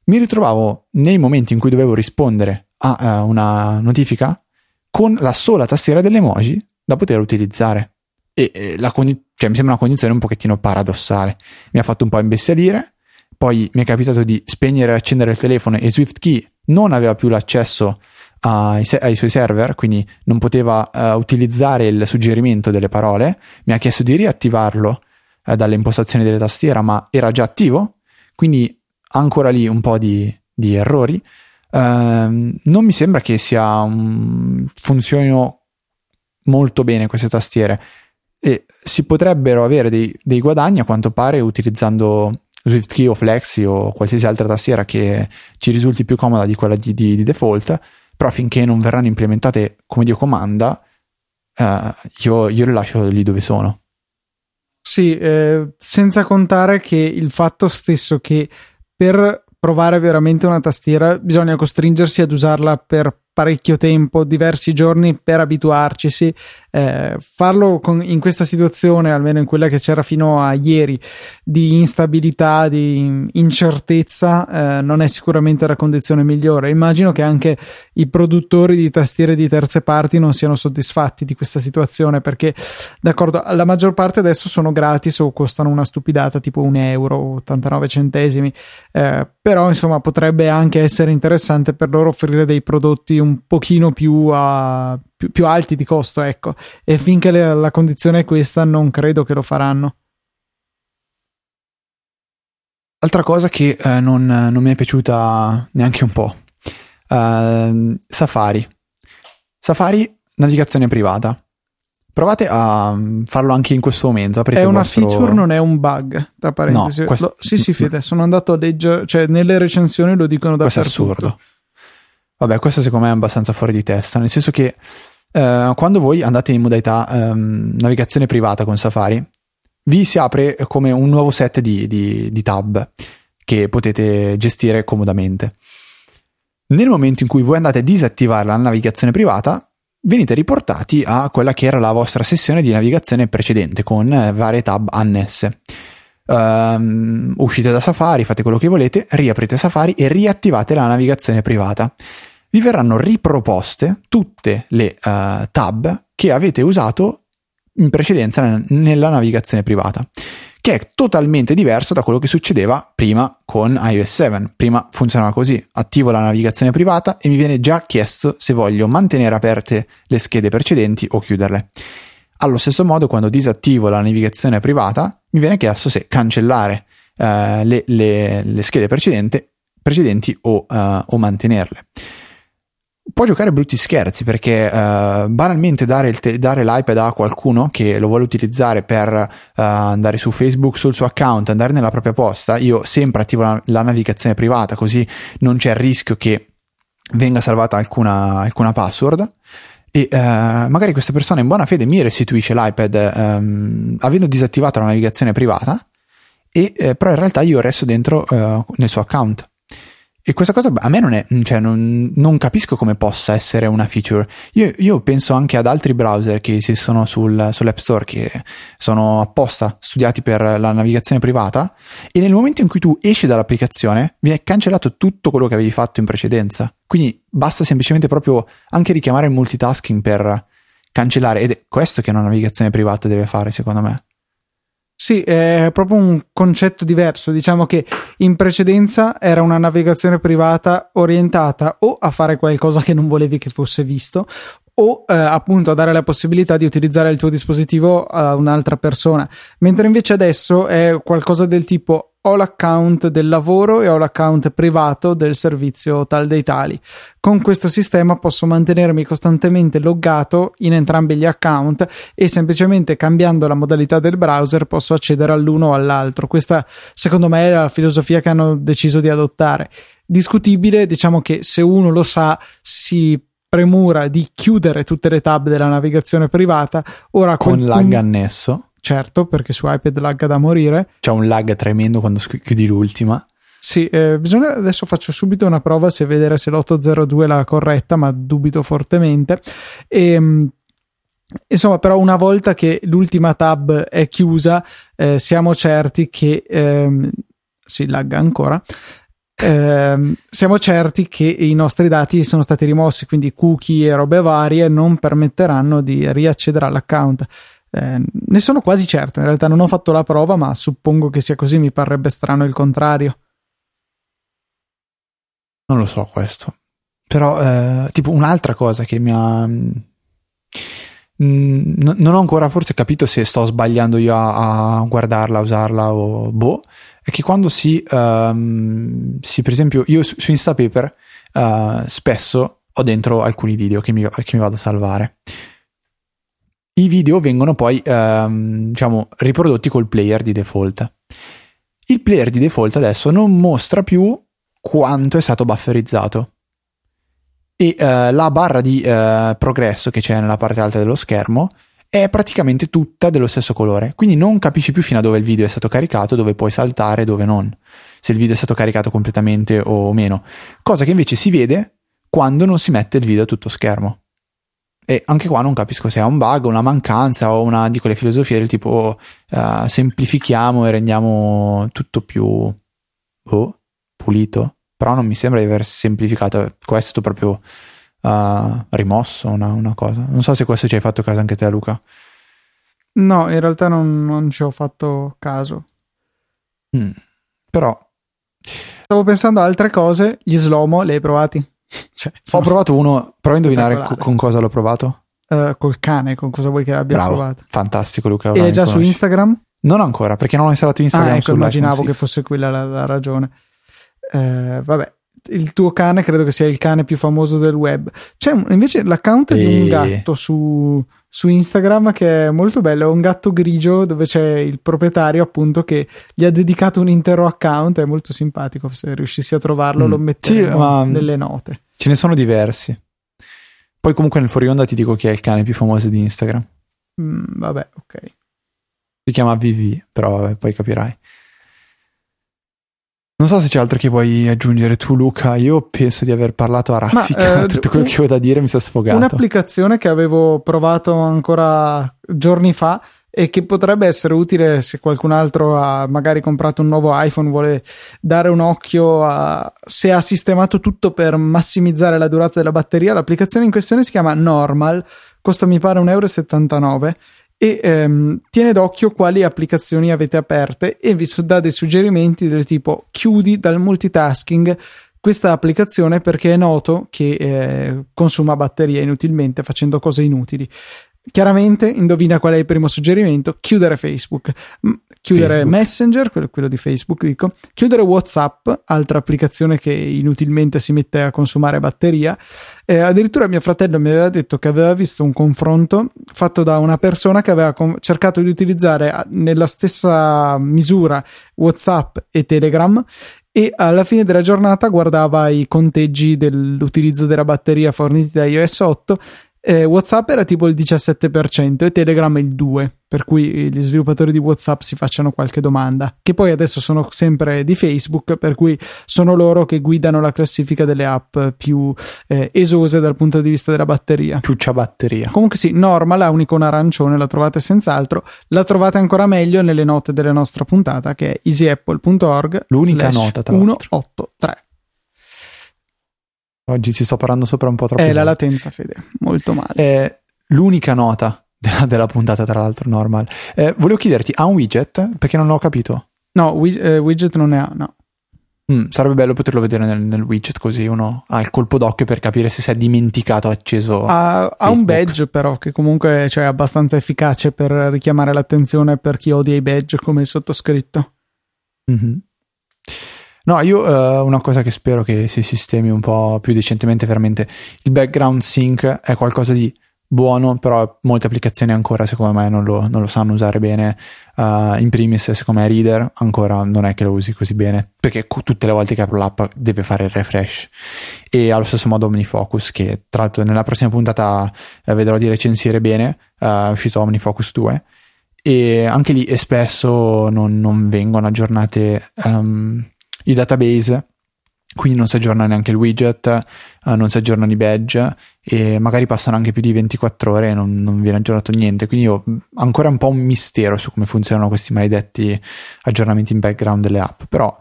[SPEAKER 2] mi ritrovavo nei momenti in cui dovevo rispondere a uh, una notifica con la sola tastiera dell'emoji da poter utilizzare. E, e condi- cioè, mi sembra una condizione un pochettino paradossale. Mi ha fatto un po' imbestialire, poi mi è capitato di spegnere e accendere il telefono e SwiftKey non aveva più l'accesso ai, ai, suoi server, quindi non poteva uh, utilizzare il suggerimento delle parole, mi ha chiesto di riattivarlo uh, dalle impostazioni delle tastiere, ma era già attivo, quindi ancora lì un po' di, di errori. Uh, non mi sembra che sia um, funzionino molto bene queste tastiere e si potrebbero avere dei, dei guadagni a quanto pare utilizzando SwiftKey o Flexi o qualsiasi altra tastiera che ci risulti più comoda di quella di, di, di default, però finché non verranno implementate come Dio comanda, eh, io, io, le lascio lì dove sono.
[SPEAKER 1] Sì, eh, senza contare che il fatto stesso che per provare veramente una tastiera bisogna costringersi ad usarla per parecchio tempo, diversi giorni per abituarci. Sì. Eh, farlo con, in questa situazione, almeno in quella che c'era fino a ieri, di instabilità, di incertezza, eh, non è sicuramente la condizione migliore. Immagino che anche i produttori di tastiere di terze parti non siano soddisfatti di questa situazione perché, d'accordo, la maggior parte adesso sono gratis o costano una stupidata tipo un euro, 89 centesimi, eh, però insomma potrebbe anche essere interessante per loro offrire dei prodotti un pochino più, a, più, più alti di costo, ecco. E finché le, la condizione è questa, non credo che lo faranno.
[SPEAKER 2] Altra cosa che eh, non, non, mi è piaciuta neanche un po'. Uh, Safari. Safari, navigazione privata. Provate a mm, farlo anche in questo momento.
[SPEAKER 1] Aprite è una vostro... feature, non è un bug. Tra parentesi, no, questo... lo... sì, sì, Fede. Sono andato a leggere, cioè nelle recensioni lo dicono da
[SPEAKER 2] Questo è assurdo. Vabbè, questo secondo me è abbastanza fuori di testa, nel senso che eh, quando voi andate in modalità ehm, navigazione privata con Safari, vi si apre come un nuovo set di, di, di tab che potete gestire comodamente. Nel momento in cui voi andate a disattivare la navigazione privata, venite riportati a quella che era la vostra sessione di navigazione precedente con eh, varie tab annesse. Um, uscite da Safari, fate quello che volete, riaprite Safari e riattivate la navigazione privata vi verranno riproposte tutte le uh, tab che avete usato in precedenza nella navigazione privata, che è totalmente diverso da quello che succedeva prima con iOS 7. Prima funzionava così, attivo la navigazione privata e mi viene già chiesto se voglio mantenere aperte le schede precedenti o chiuderle. Allo stesso modo, quando disattivo la navigazione privata, mi viene chiesto se cancellare uh, le, le, le, schede precedenti o, uh, o mantenerle può giocare brutti scherzi perché uh, banalmente dare, te- dare, l'iPad a qualcuno che lo vuole utilizzare per uh, andare su Facebook sul suo account, andare nella propria posta, io sempre attivo la, la navigazione privata così non c'è il rischio che venga salvata alcuna, alcuna password. E uh, magari questa persona in buona fede mi restituisce l'iPad um, avendo disattivato la navigazione privata e però in realtà io resto dentro nel suo account e questa cosa a me non è, cioè non, non capisco come possa essere una feature. Io, io, penso anche ad altri browser che esistono sul, sull'App Store che sono apposta studiati per la navigazione privata e nel momento in cui tu esci dall'applicazione viene cancellato tutto quello che avevi fatto in precedenza. Quindi basta semplicemente proprio anche richiamare il multitasking per cancellare ed è questo che una navigazione privata deve fare secondo me.
[SPEAKER 1] Sì, è proprio un concetto diverso. Diciamo che in precedenza era una navigazione privata orientata o a fare qualcosa che non volevi che fosse visto o eh, appunto a dare la possibilità di utilizzare il tuo dispositivo a un'altra persona, mentre invece adesso è qualcosa del tipo ho l'account del lavoro e ho l'account privato del servizio tal dei tali. Con questo sistema posso mantenermi costantemente loggato in entrambi gli account e semplicemente cambiando la modalità del browser posso accedere all'uno o all'altro. Questa secondo me è la filosofia che hanno deciso di adottare. Discutibile, diciamo che se uno lo sa si premura di chiudere tutte le tab della navigazione privata. Ora
[SPEAKER 2] con quel... lag annesso
[SPEAKER 1] certo, perché su iPad lagga da morire.
[SPEAKER 2] C'è un lag tremendo quando chiudi l'ultima.
[SPEAKER 1] Sì, eh, bisogna, adesso faccio subito una prova se vedere se l'802 è la corretta, ma dubito fortemente. E, ehm, insomma, però una volta che l'ultima tab è chiusa, eh, siamo certi che... Ehm, si lagga ancora. Eh, siamo certi che i nostri dati sono stati rimossi, quindi cookie e robe varie non permetteranno di riaccedere all'account. Eh, ne sono quasi certo, in realtà non ho fatto la prova, ma suppongo che sia così, mi parrebbe strano il contrario.
[SPEAKER 2] Non lo so questo. però, eh, tipo, un'altra cosa che mi ha. Mm, non ho ancora forse capito se sto sbagliando io a, a guardarla, a usarla o boh. È che quando si, um, si per esempio, io su, su Instapaper uh, spesso ho dentro alcuni video che mi, che mi vado a salvare. I video vengono poi, um, diciamo, riprodotti col player di default. Il player di default adesso non mostra più quanto è stato bufferizzato e uh, la barra di uh, progresso che c'è nella parte alta dello schermo è praticamente tutta dello stesso colore, quindi non capisci più fino a dove il video è stato caricato, dove puoi saltare dove non, se il video è stato caricato completamente o meno, cosa che invece si vede quando non si mette il video a tutto schermo. E anche qua non capisco se è un bug, una mancanza o una di quelle filosofie del tipo uh, semplifichiamo e rendiamo tutto più oh, pulito però non mi sembra di aver semplificato questo proprio uh, rimosso una, una, cosa. Non so se questo ci hai fatto caso anche te, Luca.
[SPEAKER 1] No, in realtà non, non ci ho fatto caso.
[SPEAKER 2] Mm, però
[SPEAKER 1] stavo pensando a altre cose. Gli slomo, li hai provati?
[SPEAKER 2] Cioè, ho provato uno. Prova a indovinare co- con cosa l'ho provato.
[SPEAKER 1] Uh, col cane, con cosa vuoi che abbia
[SPEAKER 2] Bravo,
[SPEAKER 1] provato?
[SPEAKER 2] Fantastico, Luca.
[SPEAKER 1] E già su Instagram?
[SPEAKER 2] Non ancora, perché non ho installato Instagram.
[SPEAKER 1] Ah, ecco, immaginavo che fosse quella la, la ragione. Eh, vabbè, il tuo cane credo che sia il cane più famoso del web. C'è invece l'account e... di un gatto su, su, Instagram che è molto bello. È un gatto grigio dove c'è il proprietario, appunto, che gli ha dedicato un intero account. È molto simpatico. Se riuscissi a trovarlo, mm. lo metteremo sì, ma nelle note.
[SPEAKER 2] Ce ne sono diversi. Poi, comunque, nel fuori onda ti dico chi è il cane più famoso di Instagram.
[SPEAKER 1] Mm, vabbè, ok.
[SPEAKER 2] Si chiama VV, però vabbè, poi capirai. Non so se c'è altro che vuoi aggiungere tu, Luca. Io penso di aver parlato a raffica. Ma, eh, (laughs) Tutto quello che ho da dire mi è sfogato.
[SPEAKER 1] Un'applicazione che avevo provato ancora giorni fa e che potrebbe essere utile se qualcun altro ha magari comprato un nuovo iPhone, vuole dare un occhio a se ha sistemato tutto per massimizzare la durata della batteria. L'applicazione in questione si chiama Normal, costa mi pare 1,79 euro e ehm, tiene d'occhio quali applicazioni avete aperte e vi dà dei suggerimenti del tipo chiudi dal multitasking questa applicazione perché è noto che eh, consuma batteria inutilmente facendo cose inutili. Chiaramente, indovina qual è il primo suggerimento? Chiudere Facebook, chiudere Facebook. Messenger, quello, quello, di Facebook, dico, chiudere WhatsApp, altra applicazione che inutilmente si mette a consumare batteria. Eh, addirittura mio fratello mi aveva detto che aveva visto un confronto fatto da una persona che aveva com- cercato di utilizzare nella stessa misura WhatsApp e Telegram e alla fine della giornata guardava i conteggi dell'utilizzo della batteria forniti da iOS 8 eh, WhatsApp era tipo il 17% e Telegram il 2%, per cui gli sviluppatori di WhatsApp si facciano qualche domanda, che poi adesso sono sempre di Facebook, per cui sono loro che guidano la classifica delle app più eh, esose dal punto di vista della batteria.
[SPEAKER 2] Ciuccia batteria.
[SPEAKER 1] Comunque sì, Normal ha unico arancione, la trovate senz'altro, la trovate ancora meglio nelle note della nostra puntata che è easyapple.org.
[SPEAKER 2] L'unica nota tra
[SPEAKER 1] 183.
[SPEAKER 2] Oggi ci sto parlando sopra un po' troppo.
[SPEAKER 1] È la latenza, Fede, molto male.
[SPEAKER 2] È l'unica nota della, della puntata, tra l'altro, normal. Eh, volevo chiederti, ha un widget? Perché non l'ho capito.
[SPEAKER 1] No, widget, eh, widget non ne ha, no.
[SPEAKER 2] Mm, sarebbe bello poterlo vedere nel, nel, widget così uno ha il colpo d'occhio per capire se si è dimenticato acceso.
[SPEAKER 1] Ha, ha un badge però che comunque cioè, è abbastanza efficace per richiamare l'attenzione per chi odia i badge come il sottoscritto.
[SPEAKER 2] Mm-hmm. No, io uh, una cosa che spero che si sistemi un po' più decentemente, veramente il background sync è qualcosa di buono, però molte applicazioni ancora secondo me non lo, non lo sanno usare bene. Uh, in primis, secondo me, Reader ancora non è che lo usi così bene, perché tutte le volte che apro l'app deve fare il refresh. E allo stesso modo OmniFocus, che tra l'altro nella prossima puntata eh, vedrò di recensire bene, uh, è uscito OmniFocus 2. E anche lì spesso non, non vengono aggiornate um, i database, quindi non si aggiorna neanche il widget, uh, non si aggiornano i badge e magari passano anche più di 24 ore e non, non viene aggiornato niente. Quindi ho ancora un po' un mistero su come funzionano questi maledetti aggiornamenti in background delle app, però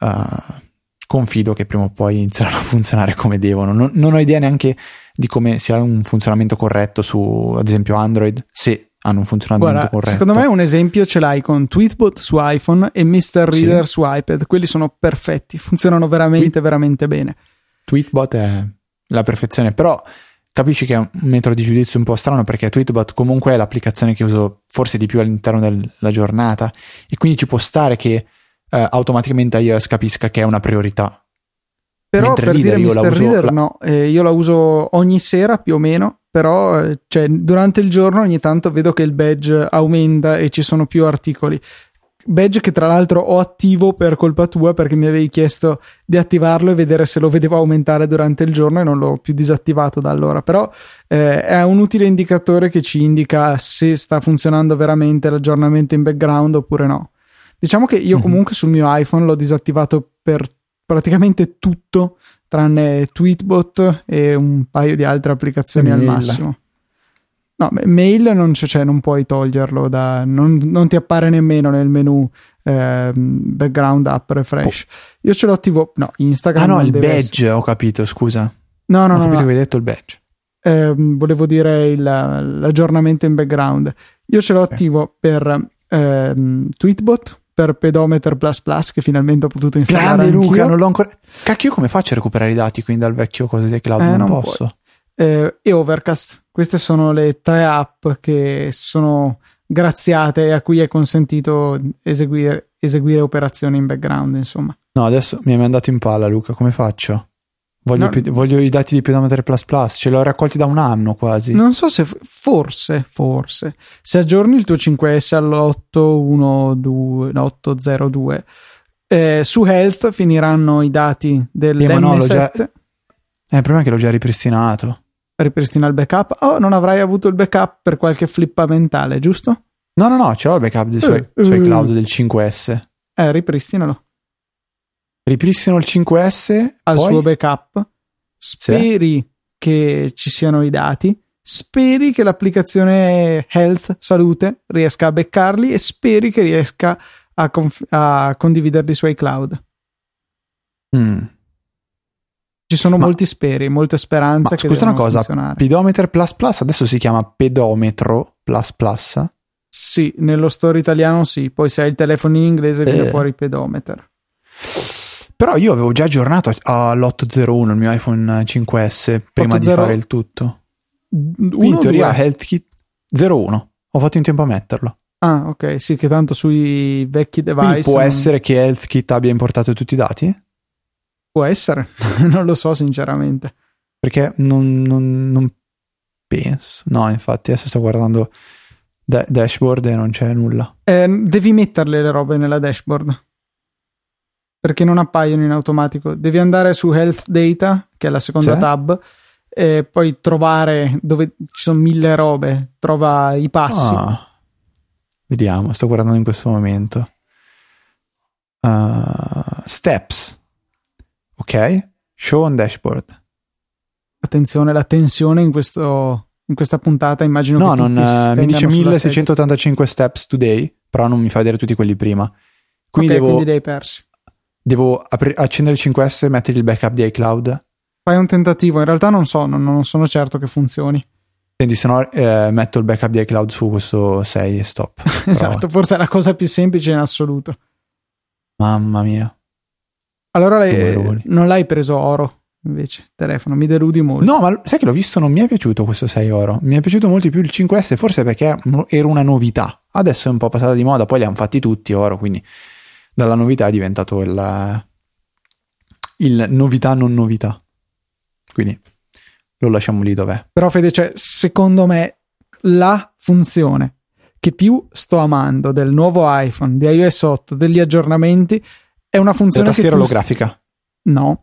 [SPEAKER 2] uh, confido che prima o poi inizieranno a funzionare come devono. Non, non ho idea neanche di come sia un funzionamento corretto su, ad esempio, Android, se hanno un funzionamento Guarda, corretto.
[SPEAKER 1] Secondo me un esempio ce l'hai con Tweetbot su iPhone e Mr. Reader sì. su iPad. Quelli sono perfetti, funzionano veramente, Tweet... veramente bene.
[SPEAKER 2] Tweetbot è la perfezione, però capisci che è un metodo di giudizio un po' strano perché Tweetbot comunque è l'applicazione che uso forse di più all'interno della giornata e quindi ci può stare che eh, automaticamente iOS capisca che è una priorità.
[SPEAKER 1] Però Mentre per Reader, dire Mr. Reader la... no, eh, io la uso ogni sera più o meno, però cioè, durante il giorno ogni tanto vedo che il badge aumenta e ci sono più articoli. Badge che tra l'altro ho attivo per colpa tua perché mi avevi chiesto di attivarlo e vedere se lo vedevo aumentare durante il giorno e non l'ho più disattivato da allora. Però eh, è un utile indicatore che ci indica se sta funzionando veramente l'aggiornamento in background oppure no. Diciamo che io mm-hmm. comunque sul mio iPhone l'ho disattivato per praticamente tutto tranne Tweetbot e un paio di altre applicazioni al massimo No, mail non, c'è, cioè, non puoi toglierlo, da, non, non, ti appare nemmeno nel menu eh, background app refresh. Oh. Io ce l'ho attivo, no, Instagram.
[SPEAKER 2] Ah no, il badge, essere... ho capito, scusa.
[SPEAKER 1] No, no, ho
[SPEAKER 2] no. Ho capito
[SPEAKER 1] no.
[SPEAKER 2] che hai detto il badge.
[SPEAKER 1] Eh, volevo dire il, l'aggiornamento in background. Io ce l'ho okay. attivo per eh, Tweetbot, per Pedometer Plus Plus che finalmente ho potuto installare
[SPEAKER 2] Grande Luca, non l'ho ancora... Cacchio, io come faccio a recuperare i dati quindi dal vecchio cose di cloud? Eh, non, non posso.
[SPEAKER 1] Eh, e Overcast queste sono le tre app che sono graziate e a cui è consentito eseguire, eseguire operazioni in background, insomma.
[SPEAKER 2] No, adesso mi hai mandato in palla, Luca, come faccio? Voglio, no, voglio i dati di Pedometer Plus Plus, ce li ho raccolti da un anno quasi.
[SPEAKER 1] Non so se, forse, forse, se aggiorni il tuo 5S all'812, eh, su Health finiranno i dati dell'M7. Eh, no, già, eh,
[SPEAKER 2] il problema è che l'ho già ripristinato
[SPEAKER 1] ripristina il backup. Oh, non avrai avuto il backup per qualche flippa mentale, giusto?
[SPEAKER 2] No, no, no, ce l'ho il backup dei suoi, uh, suoi cloud del 5S.
[SPEAKER 1] Eh, ripristinalo.
[SPEAKER 2] Ripristino il 5S
[SPEAKER 1] al poi... suo backup. Speri sì. che ci siano i dati. Speri che l'applicazione Health Salute riesca a beccarli e speri che riesca a, conf- a condividerli sui cloud.
[SPEAKER 2] Mm.
[SPEAKER 1] Ci sono ma, molti speri, molte speranze ma, che scusa una cosa, funzionare.
[SPEAKER 2] Pedometer Plus Plus adesso si chiama Pedometro Plus Plus?
[SPEAKER 1] Sì, nello store italiano sì, poi se hai il telefono in inglese viene eh. fuori Pedometer.
[SPEAKER 2] Però io avevo già aggiornato all'801 il mio iPhone 5S prima 80... di fare il tutto. Qui in teoria due? Health Kit 01. Ho fatto in tempo a metterlo.
[SPEAKER 1] Ah, ok, sì, che tanto sui vecchi device. Quindi
[SPEAKER 2] può non... essere che Health Kit abbia importato tutti i dati?
[SPEAKER 1] Può essere, (laughs) non lo so sinceramente.
[SPEAKER 2] Perché non, non, non, penso. No, infatti adesso sto guardando da- dashboard e non c'è nulla.
[SPEAKER 1] Eh, devi metterle le robe nella dashboard. Perché non appaiono in automatico. Devi andare su Health Data, che è la seconda sì. tab, e poi trovare dove ci sono mille robe. Trova i passi. Ah.
[SPEAKER 2] Vediamo, sto guardando in questo momento. Uh, steps Ok, show on dashboard.
[SPEAKER 1] Attenzione, la tensione in, questo, in questa puntata immagino
[SPEAKER 2] no,
[SPEAKER 1] che
[SPEAKER 2] non, uh, mi dice 1685 steps today, però non mi fa vedere tutti quelli prima. Quindi
[SPEAKER 1] okay,
[SPEAKER 2] devo,
[SPEAKER 1] quindi li hai persi.
[SPEAKER 2] Devo apri- accendere il 5S e mettere il backup di iCloud.
[SPEAKER 1] Fai un tentativo, in realtà non so, non, non sono certo che funzioni.
[SPEAKER 2] Quindi se no eh, metto il backup di iCloud su questo 6 e stop. (laughs)
[SPEAKER 1] esatto, forse è la cosa più semplice in assoluto.
[SPEAKER 2] Mamma mia.
[SPEAKER 1] Allora lei, non l'hai preso oro invece, telefono, mi deludi molto.
[SPEAKER 2] No, ma sai che l'ho visto, non mi è piaciuto questo 6 oro. Mi è piaciuto molto di più il 5S, forse perché era una novità. Adesso è un po' passata di moda, poi li hanno fatti tutti oro, quindi dalla novità è diventato il, il novità non novità. Quindi lo lasciamo lì dov'è.
[SPEAKER 1] Però Fede, cioè, secondo me la funzione che più sto amando del nuovo iPhone, di iOS 8, degli aggiornamenti è una funzione. La
[SPEAKER 2] tastiera olografica?
[SPEAKER 1] No,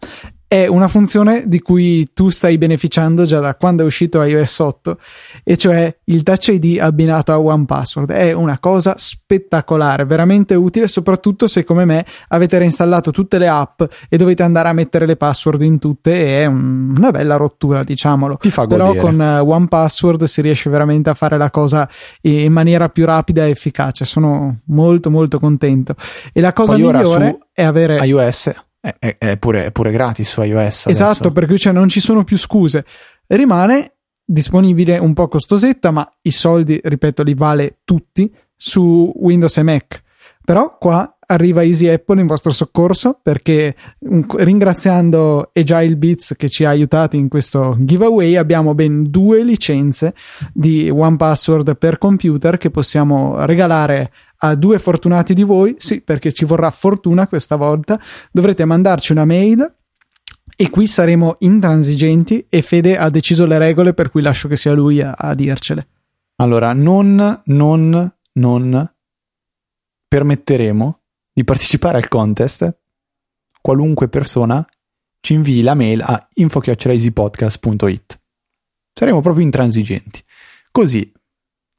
[SPEAKER 1] è una funzione di cui tu stai beneficiando già da quando è uscito iOS 8 e cioè il Touch ID abbinato a One Password. È una cosa spettacolare veramente utile soprattutto se come me avete reinstallato tutte le app e dovete andare a mettere le password in tutte e è un, una bella rottura diciamolo.
[SPEAKER 2] Ti fa
[SPEAKER 1] però con uh, One Password si riesce veramente a fare la cosa in maniera più rapida e efficace. Sono molto molto contento. E la cosa Poi migliore è avere
[SPEAKER 2] iOS è, è, pure, è pure, gratis su iOS.
[SPEAKER 1] Esatto, adesso. per cui cioè, non ci sono più scuse. Rimane disponibile un po' costosetta, ma i soldi, ripeto, li vale tutti su Windows e Mac. Però qua arriva Easy Apple in vostro soccorso perché un, ringraziando Agile Beats che ci ha aiutati in questo giveaway abbiamo ben due licenze di One Password per computer che possiamo regalare a due fortunati di voi, sì perché ci vorrà fortuna questa volta, dovrete mandarci una mail e qui saremo intransigenti e Fede ha deciso le regole per cui lascio che sia lui a, a dircele.
[SPEAKER 2] Allora, non, non, non permetteremo di partecipare al contest qualunque persona ci invii la mail a info.easypodcast.it. Saremo proprio intransigenti. Così,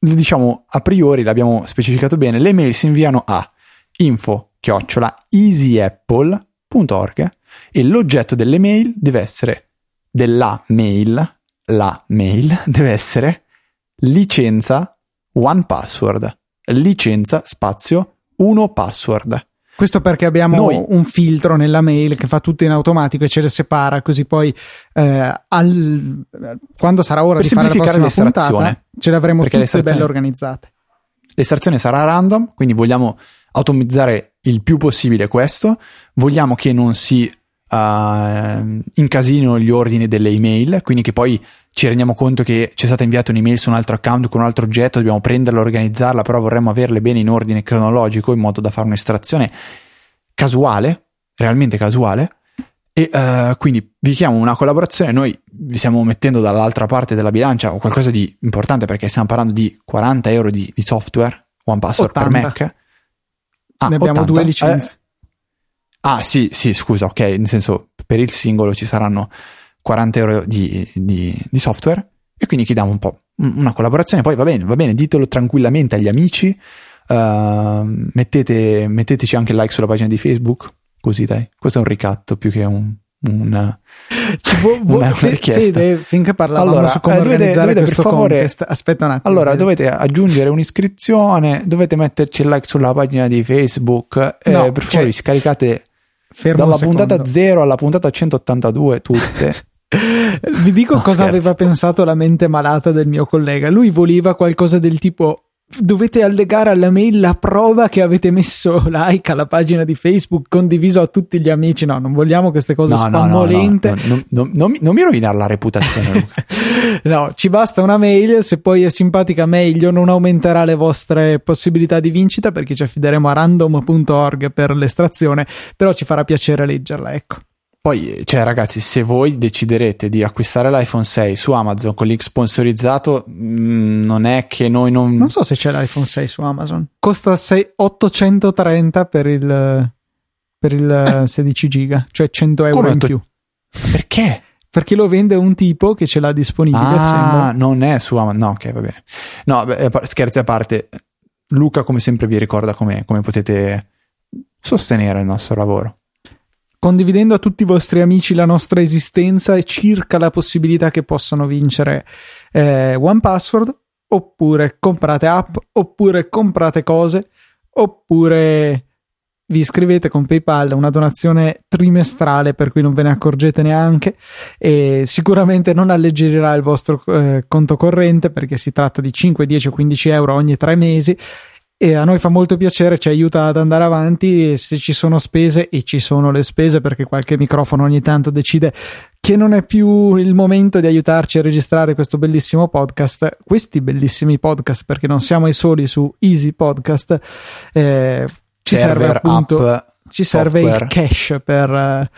[SPEAKER 2] diciamo a priori l'abbiamo specificato bene, le mail si inviano a info.easyapple.org e l'oggetto delle mail deve essere della mail, la mail (laughs) deve essere licenza one password, licenza spazio uno password.
[SPEAKER 1] Questo perché abbiamo Noi, un filtro nella mail che fa tutto in automatico e ce le separa, così poi eh, al, quando sarà ora di fare la prossima puntata ce le avremo tutte belle organizzate.
[SPEAKER 2] L'estrazione sarà random, quindi vogliamo automatizzare il più possibile questo, vogliamo che non si uh, incasino gli ordini delle email, quindi che poi ci rendiamo conto che ci è stata inviata un'email su un altro account con un altro oggetto, dobbiamo prenderla, organizzarla, però vorremmo averle bene in ordine cronologico in modo da fare un'estrazione casuale, realmente casuale. E uh, quindi vi chiamo una collaborazione, noi vi stiamo mettendo dall'altra parte della bilancia o qualcosa di importante perché stiamo parlando di 40 euro di, di software, One Password 80. per Mac.
[SPEAKER 1] Ah, ne abbiamo 80. due licenze. Eh,
[SPEAKER 2] Ah, sì, sì, scusa, ok, nel senso per il singolo ci saranno 40 euro di, di, di software e quindi chiediamo un po' una collaborazione. Poi va bene, va bene, ditelo tranquillamente agli amici, uh, mettete, metteteci anche il like sulla pagina di Facebook, così dai, questo è un ricatto più che un, una, (laughs)
[SPEAKER 1] può, una, una richiesta. Fede, finché parlavamo allora, su come eh, dovete, dovete per favore, contest, aspetta un attimo.
[SPEAKER 2] Allora, dovete aggiungere un'iscrizione, dovete metterci il like sulla pagina di Facebook, eh, no, per favore cioè, scaricate Fermo Dalla puntata 0 alla puntata 182, tutte. (laughs) (laughs)
[SPEAKER 1] Vi dico no, cosa scherzo. aveva pensato la mente malata del mio collega. Lui voleva qualcosa del tipo dovete allegare alla mail la prova che avete messo like alla pagina di Facebook condiviso a tutti gli amici. No, non vogliamo queste cose no, spammolente.
[SPEAKER 2] No, no, non, non, mi rovinare la reputazione. (laughs)
[SPEAKER 1] no, ci basta una mail. Se poi è simpatica, meglio. Non aumenterà le vostre possibilità di vincita perché ci affideremo a random.org per l'estrazione. Però ci farà piacere leggerla. Ecco.
[SPEAKER 2] Poi, cioè, ragazzi, se voi deciderete di acquistare l'iPhone 6 su Amazon con link sponsorizzato, mh, mm, non è che noi non.
[SPEAKER 1] Non so se c'è l'iPhone 6 su Amazon. Costa 6, 830 per il, per il eh. 16 giga, cioè 100 euro Come in più.
[SPEAKER 2] Perché?
[SPEAKER 1] Perché lo vende un tipo che ce l'ha disponibile.
[SPEAKER 2] Ah, sembra. non è su Amazon. No, ok, va bene. No, beh, scherzi a parte. Luca, come sempre, vi ricorda come, come potete sostenere il nostro lavoro
[SPEAKER 1] condividendo a tutti i vostri amici la nostra esistenza e circa la possibilità che possano vincere eh, One Password, oppure comprate app, oppure comprate cose, oppure vi iscrivete con PayPal, una donazione trimestrale per cui non ve ne accorgete neanche e sicuramente non alleggerirà il vostro eh, conto corrente perché si tratta di 5, 10 o 15 euro ogni tre mesi e a noi fa molto piacere, ci aiuta ad andare avanti e se ci sono spese e ci sono le spese perché qualche microfono ogni tanto decide che non è più il momento di aiutarci a registrare questo bellissimo podcast, questi bellissimi podcast perché non siamo i soli su Easy Podcast, eh, ci serve appunto app, ci serve software. il cash per,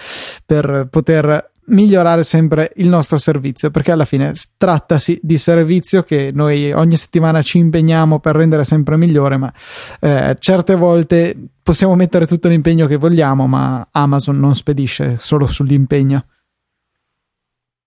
[SPEAKER 1] per poter migliorare sempre il nostro servizio perché alla fine trattasi di servizio che noi ogni settimana ci impegniamo per rendere sempre migliore ma eh, certe volte possiamo mettere tutto l'impegno che vogliamo ma Amazon non spedisce solo sull'impegno.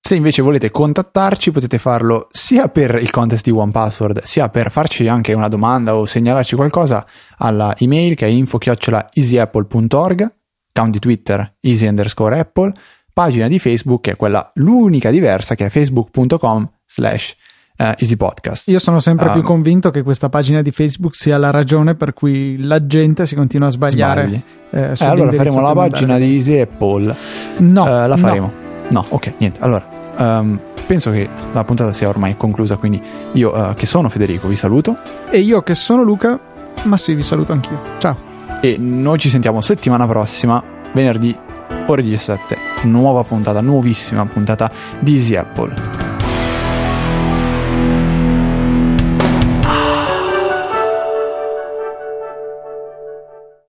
[SPEAKER 2] Se invece volete contattarci potete farlo sia per il contest di OnePassword sia per farci anche una domanda o segnalarci qualcosa alla email che è info-easyapple.org account di Twitter easy underscore apple pagina di Facebook che è quella l'unica diversa che è facebook.com slash uh, easypodcast.
[SPEAKER 1] Io sono sempre um, più convinto che questa pagina di Facebook sia la ragione per cui la gente si continua a sbagliare.
[SPEAKER 2] Eh, eh, allora faremo la pagina di Easy Apple.
[SPEAKER 1] No,
[SPEAKER 2] uh, la faremo. No. no, ok, niente. Allora, um, penso che la puntata sia ormai conclusa, quindi io uh, che sono Federico vi saluto.
[SPEAKER 1] E io che sono Luca, ma sì, vi saluto anch'io. Ciao.
[SPEAKER 2] e noi ci sentiamo settimana prossima, venerdì ore 17, nuova puntata, nuovissima puntata di Easy Apple.